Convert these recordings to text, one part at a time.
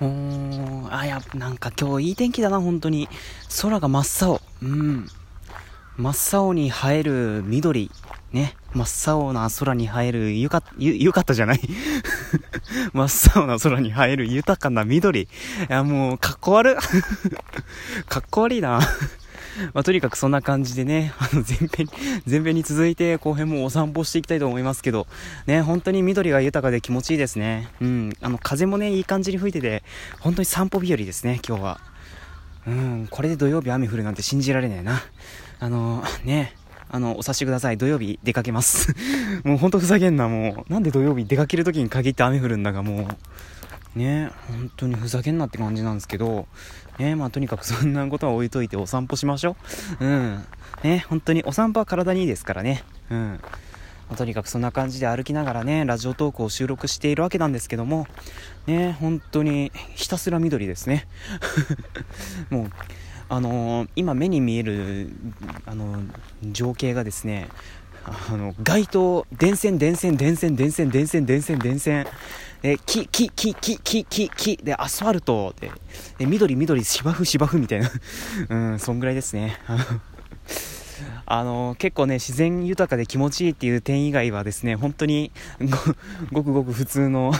うーん、あ、や、なんか今日いい天気だな、本当に。空が真っ青。うん。真っ青に映える緑。ね。真っ青な空に映えるゆか、ゆ、ゆかったじゃない？真っ青な空に映える豊かな緑。いや、もう、かっこ悪。かっこ悪いな。まあ、とにかくそんな感じでね、あの前編、前編に続いて後編もお散歩していきたいと思いますけど、ね、本当に緑が豊かで気持ちいいですね。うん、あの風もね、いい感じに吹いてて、本当に散歩日和ですね、今日は。うん、これで土曜日雨降るなんて信じられないな。あの、ね、あの、お察しください。土曜日出かけます。もうほんとふざけんな、もう。なんで土曜日出かける時に限って雨降るんだが、もう。ね、本当にふざけんなって感じなんですけど、ね、まあとにかくそんなことは置いといてお散歩しましょう。うん。ね、本当にお散歩は体にいいですからね。うん。まあ、とにかくそんな感じで歩きながらね、ラジオトークを収録しているわけなんですけども、ね、本当にひたすら緑ですね。もう、あのー、今目に見える、あのー、情景がですね、あの、街灯、電線、電線、電線、電線、電線、電線、電線、え、木、木、木、木、木、木、木、で、アスファルト、で、で緑、緑、芝生、芝生みたいな。うん、そんぐらいですね。あの結構ね自然豊かで気持ちいいっていう点以外はですね本当にごくごく普通の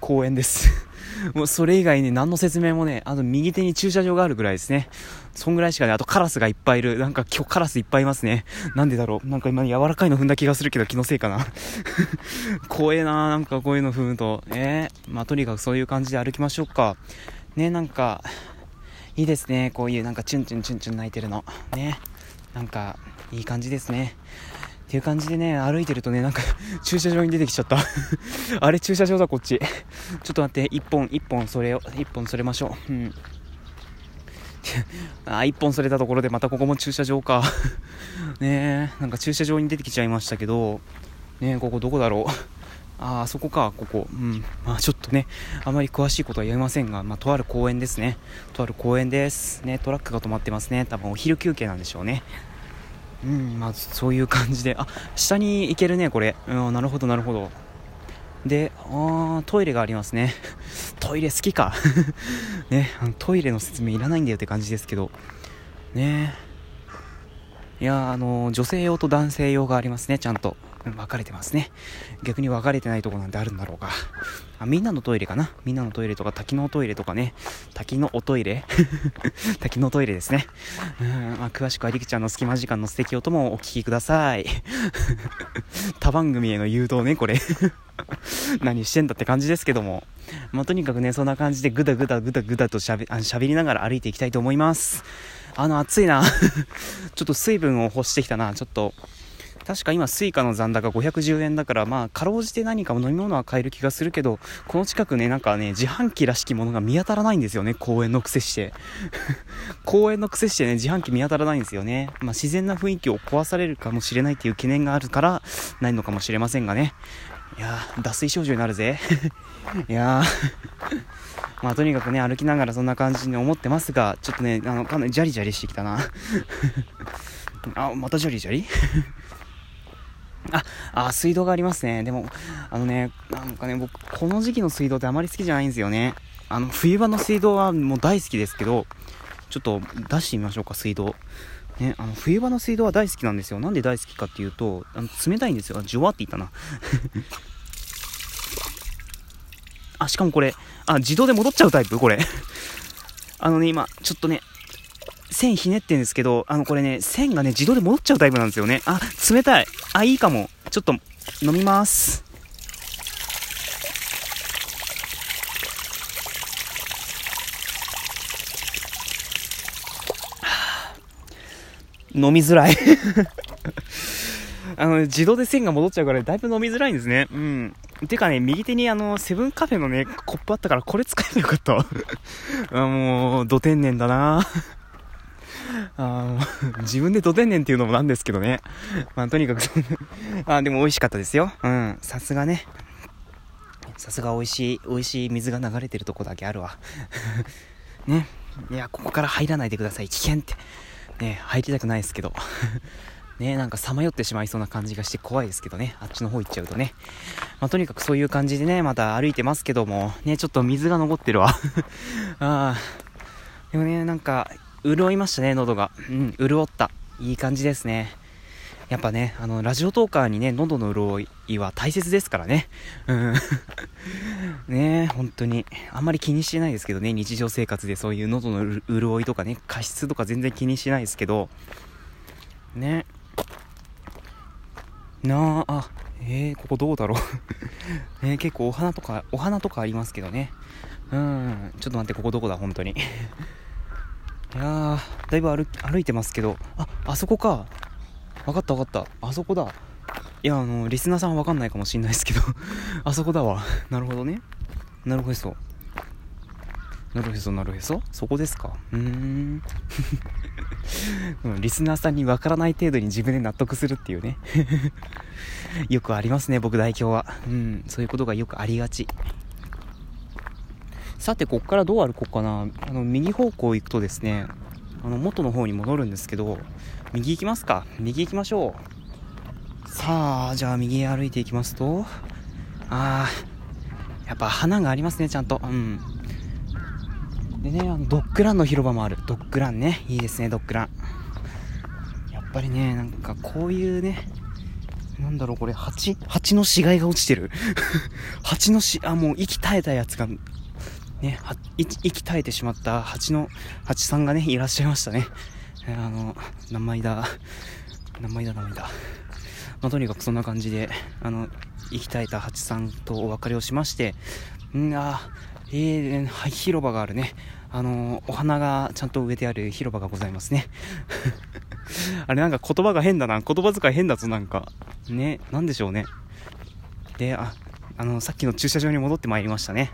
公園ですもうそれ以外に何の説明もね、あと右手に駐車場があるぐらいですね。そんぐらいしかね、あとカラスがいっぱいいる。なんか今日カラスいっぱいいますね。なんでだろう。なんか今柔らかいの踏んだ気がするけど気のせいかな。怖えななんかこういうの踏むと。えー、まあとにかくそういう感じで歩きましょうか。ね、なんか、いいですね。こういうなんかチュンチュンチュンチュン泣いてるの。ね。なんか、いい感じですね。っていう感じでね、歩いてるとね、なんか駐車場に出てきちゃった あれ駐車場だ、こっち。ちょっと待って、一本、一本それを、一本それましょう。うん。あ、一本それたところでまたここも駐車場かねえ、なんか駐車場に出てきちゃいましたけど、ねここどこだろう。ああそこか、ここ。うん。まあちょっとね、あまり詳しいことは言えませんが、まあとある公園ですね。とある公園です。ね、トラックが止まってますね。多分お昼休憩なんでしょうね。うんまあそういう感じであ下に行けるねこれうんなるほどなるほどであトイレがありますね。トイレ好きか。ねあのトイレの説明いらないんだよって感じですけど。ね。いやあの女性用と男性用がありますねちゃんと。分かれてますね。逆に分かれてないとこなんてあるんだろうか。あ、みんなのトイレかな？みんなのトイレとか滝のトイレとかね。滝のおトイレ？滝のトイレですね。うん、まあ、詳しくはりくちゃんの隙間時間の素敵音もお聞きください。他番組への誘導ね、これ 何してんだって感じですけども。まあ、とにかくね、そんな感じでぐだぐだぐだぐだとしゃべ、あしゃべりながら歩いていきたいと思います。あの、暑いな。ちょっと水分を欲してきたな。ちょっと、確か今、スイカの残高510円だから、まあ、かろうじて何か飲み物は買える気がするけど、この近くね、なんかね、自販機らしきものが見当たらないんですよね、公園の癖して。公園の癖してね、自販機見当たらないんですよね。まあ、自然な雰囲気を壊されるかもしれないっていう懸念があるから、ないのかもしれませんがね。いやー、脱水症状になるぜ。いやー まあとにかくね、歩きながらそんな感じに思ってますが、ちょっとね、あの、かなりジャリジャリしてきたな。あ、またジャリジャリ？あ、あ、水道がありますね。でも、あのね、なんかね、僕、この時期の水道ってあまり好きじゃないんですよね。あの、冬場の水道はもう大好きですけど、ちょっと出してみましょうか、水道。ね、あの、冬場の水道は大好きなんですよ。なんで大好きかっていうと、あの冷たいんですよ。ジュワって言ったな。あ、しかもこれ、あ、自動で戻っちゃうタイプ？これ。あのね、今、ちょっとね、線ひねってんですけど、あの、これね、線がね、自動で戻っちゃうタイプなんですよね。あ、冷たい。あ、いいかも。ちょっと、飲みます。飲みづらい あの、自動で線が戻っちゃうから、だいぶ飲みづらいんですね。うん。てかね、右手にあの、セブンカフェのね、コップあったから、これ使えばよかった あもう、ど天然だなあ 自分でど天然っていうのもなんですけどね。まあ、とにかく あ、でも美味しかったですよ。うん。さすがね。さすが美味しい、美味しい水が流れてるとこだけあるわ。ね。いや、ここから入らないでください。危険って。ね、入りたくないですけど。ね、なんかさまよってしまいそうな感じがして怖いですけどね、あっちの方行っちゃうとね。まあ、とにかくそういう感じでね、また歩いてますけども、ね、ちょっと水が残ってるわ。ああ。でもね、なんか、潤いましたね、喉が。うん、潤った。いい感じですね。やっぱね、あの、ラジオトーカーにね、喉の潤いは大切ですからね。うん。ね本当に。あんまり気にしてないですけどね、日常生活でそういう喉の潤いとかね、加湿とか全然気にしてないですけど、ね。なあ、あ、えー、ここどうだろう ね、結構お花とか、お花とかありますけどね。うん、ちょっと待って、ここどこだ、本当に。いやー、だいぶ歩歩いてますけど、あ、あそこか。分かった分かった。あそこだ。いや、あの、リスナーさんは分かんないかもしんないですけど あそこだわ。なるほどね。なるほど。なるへそ、なるへそそこですかうーん。リスナーさんに分からない程度に自分で納得するっていうね よくありますね、僕代表は。うん、そういうことがよくありがち。さて、こっからどう歩こうかな。あの、右方向行くとですね、あの、元の方に戻るんですけど、右行きますか右行きましょう。さあ、じゃあ右へ歩いていきますと、あー、やっぱ花がありますね、ちゃんと。うん。でね、あの、ドッグランの広場もある。ドッグランね。いいですね、ドッグラン。やっぱりね、なんかこういうね、なんだろう、これ、蜂蜂の死骸が落ちてる。蜂の死、あ、もう息絶えたやつが、ね、は息絶えてしまった蜂の、蜂さんがね、いらっしゃいましたね。えー、あの、名前だ。名前だ、名前だ。まあ、とにかくそんな感じで、あの、息絶えた蜂さんとお別れをしまして、んあ、えー、はい、広場があるね。あの、お花がちゃんと植えてある広場がございますね。あれなんか言葉が変だな。言葉遣い変だぞ、なんか。ね、なんでしょうね。で、あ、あの、さっきの駐車場に戻ってまいりましたね。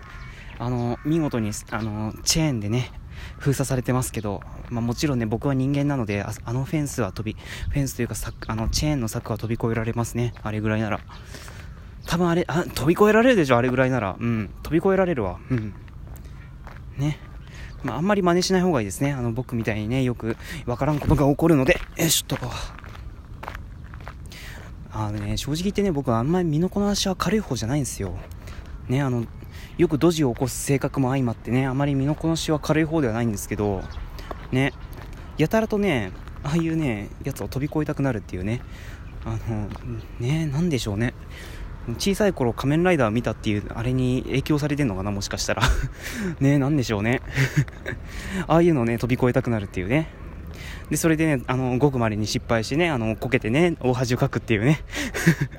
あの、見事に、あの、チェーンでね、封鎖されてますけど、まあ、もちろんね、僕は人間なので、ああのフェンスは飛び、フェンスというか、あの、チェーンの柵は飛び越えられますね。あれぐらいなら。多分あれ、あ、飛び越えられるでしょ、あれぐらいなら。うん、飛び越えられるわ。うん。ね。まあ、あんまり真似しない方がいいですね。あの、僕みたいにね、よくわからんことが起こるので、よしょっと。あのね、正直言ってね、僕はあんまり身のこなしは軽い方じゃないんですよ。ね、あの、よくドジを起こす性格も相まってね、あまり身のこなしは軽い方ではないんですけど、ね、やたらとね、ああいうね、やつを飛び越えたくなるっていうね、あの、ね、なんでしょうね。小さい頃仮面ライダー見たっていうあれに影響されてんのかなもしかしたら。ねなんでしょうね。ああいうのをね飛び越えたくなるっていうね。でそれでねあのごくまれに失敗してねあのこけてね大恥をかくっていうね。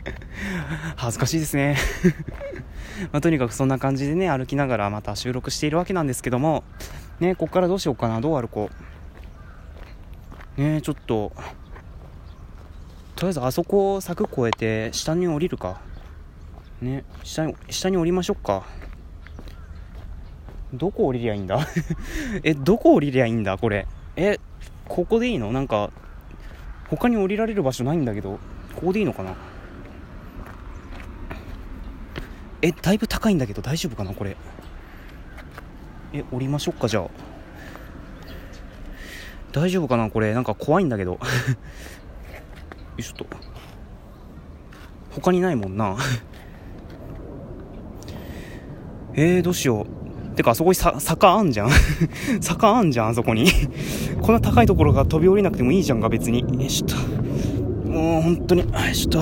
恥ずかしいですね。まあ、とにかくそんな感じでね歩きながらまた収録しているわけなんですけどもねこっからどうしようかな。どう歩こう。ねちょっととりあえずあそこを柵越えて下に降りるか。ね下に下に降りましょうか。どこ降りりゃいいんだ？えどこ降りりゃいいんだ？これ。えここでいいの？なんか他に降りられる場所ないんだけどここでいいのかな？えだいぶ高いんだけど大丈夫かなこれ。え降りましょうかじゃあ。大丈夫かなこれ。なんか怖いんだけど。よいしょっと。他にないもんな。えー、どうしよう。てか、あそこにさ坂あんじゃん。坂あんじゃん、あそこに。こんな高いところが飛び降りなくてもいいじゃんか、別に。よいしょっと。もう、本当に、よいしょっと。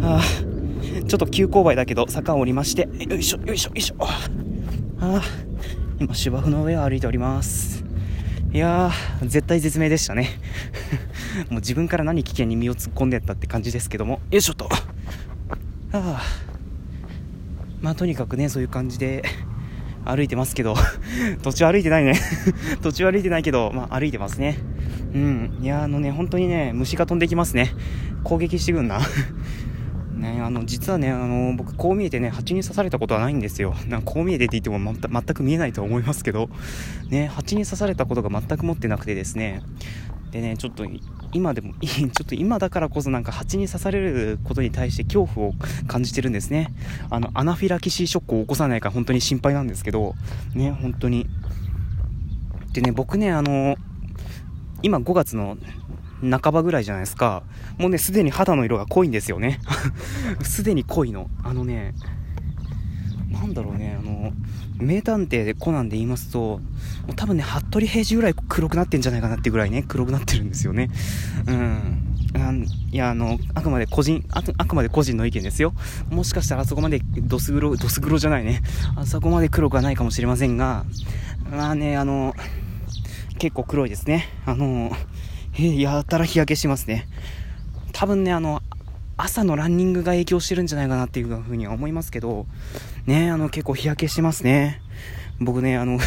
あちょっと急勾配だけど、坂を降りまして、よいしょ、よいしょ、よいしょ。あ今、芝生の上を歩いております。いやー、絶対絶命でしたね。もう自分から何危険に身を突っ込んでったって感じですけども、よいしょっと。あ。まあとにかくねそういう感じで歩いてますけど 途中歩いてないね 途中歩いてないけど、まあ、歩いてますねうんいやあのね本当にね虫が飛んできますね攻撃してくんなね、あの実はねあの僕こう見えてね蜂に刺されたことはないんですよ。なんかこう見えてって言っても全く見えないとは思いますけど。ね蜂に刺されたことが全く持ってなくてですね。でねちょっと今でも ちょっと今だからこそなんか蜂に刺されることに対して恐怖を感じてるんですね。あのアナフィラキシーショックを起こさないか本当に心配なんですけど。ね本当に。でね僕ねあの今5月の半ばぐらいじゃないですか。もうね、すでに肌の色が濃いんですよね。すでに濃いの。あのね、なんだろうね、あの、名探偵でコナンで言いますと、もう多分ね、服部平次ぐらい黒くなってんじゃないかなってぐらいね、黒くなってるんですよね。うん。いや、あの、あくまで個人あ、あくまで個人の意見ですよ。もしかしたらあそこまでドス黒、ドス黒じゃないね。あそこまで黒くはないかもしれませんが、まあね、あの、結構黒いですね。あの、えやたら日焼けしますね。多分ね、あの、朝のランニングが影響してるんじゃないかなっていうふうには思いますけど、ね、あの、結構日焼けしますね。僕ね、あの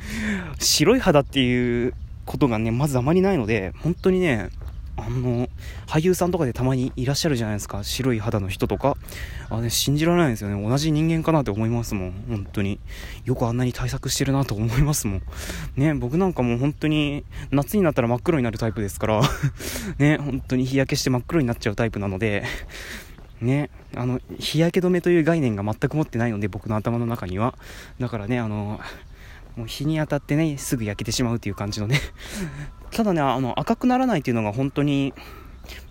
白い肌っていうことがね、まずあまりないので、本当にね、あの、俳優さんとかでたまにいらっしゃるじゃないですか。白い肌の人とか。あね、信じられないですよね。同じ人間かなって思いますもん。本当に。よくあんなに対策してるなと思いますもん。ね、僕なんかもう本当に、夏になったら真っ黒になるタイプですから ね、本当に日焼けして真っ黒になっちゃうタイプなので、ね、あの、日焼け止めという概念が全く持ってないので、僕の頭の中には。だからね、あの、もう日に当たってね、すぐ焼けてしまうっていう感じのねただね、あの、赤くならないっていうのが本当に、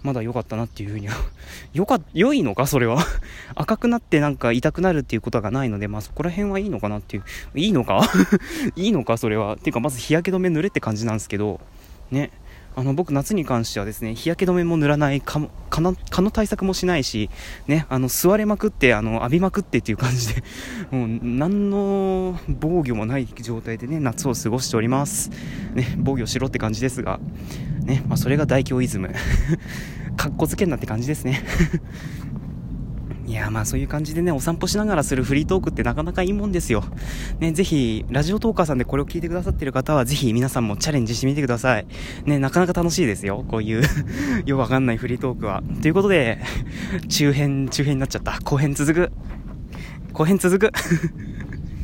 まだ良かったなっていうふうには、よか、良いのか？それは。赤くなってなんか痛くなるっていうことがないので、まあそこら辺はいいのかなっていう、いいのか？いいのか？それは。っていうかまず日焼け止め塗れって感じなんですけど、ね。あの僕、夏に関してはですね日焼け止めも塗らない蚊の対策もしないし、ね、あの座れまくってあの浴びまくってっていう感じで もう何の防御もない状態でね夏を過ごしております、ね、防御しろって感じですが、ねまあ、それが大凶イズム。かっこつけんなって感じですね。いやまあそういう感じでね、お散歩しながらするフリートークってなかなかいいもんですよ。ね、ぜひ、ラジオトーカーさんでこれを聞いてくださってる方は、ぜひ皆さんもチャレンジしてみてください。ね、なかなか楽しいですよ。こういう よくわかんないフリートークは。ということで、中編、中編になっちゃった。後編続く。後編続く。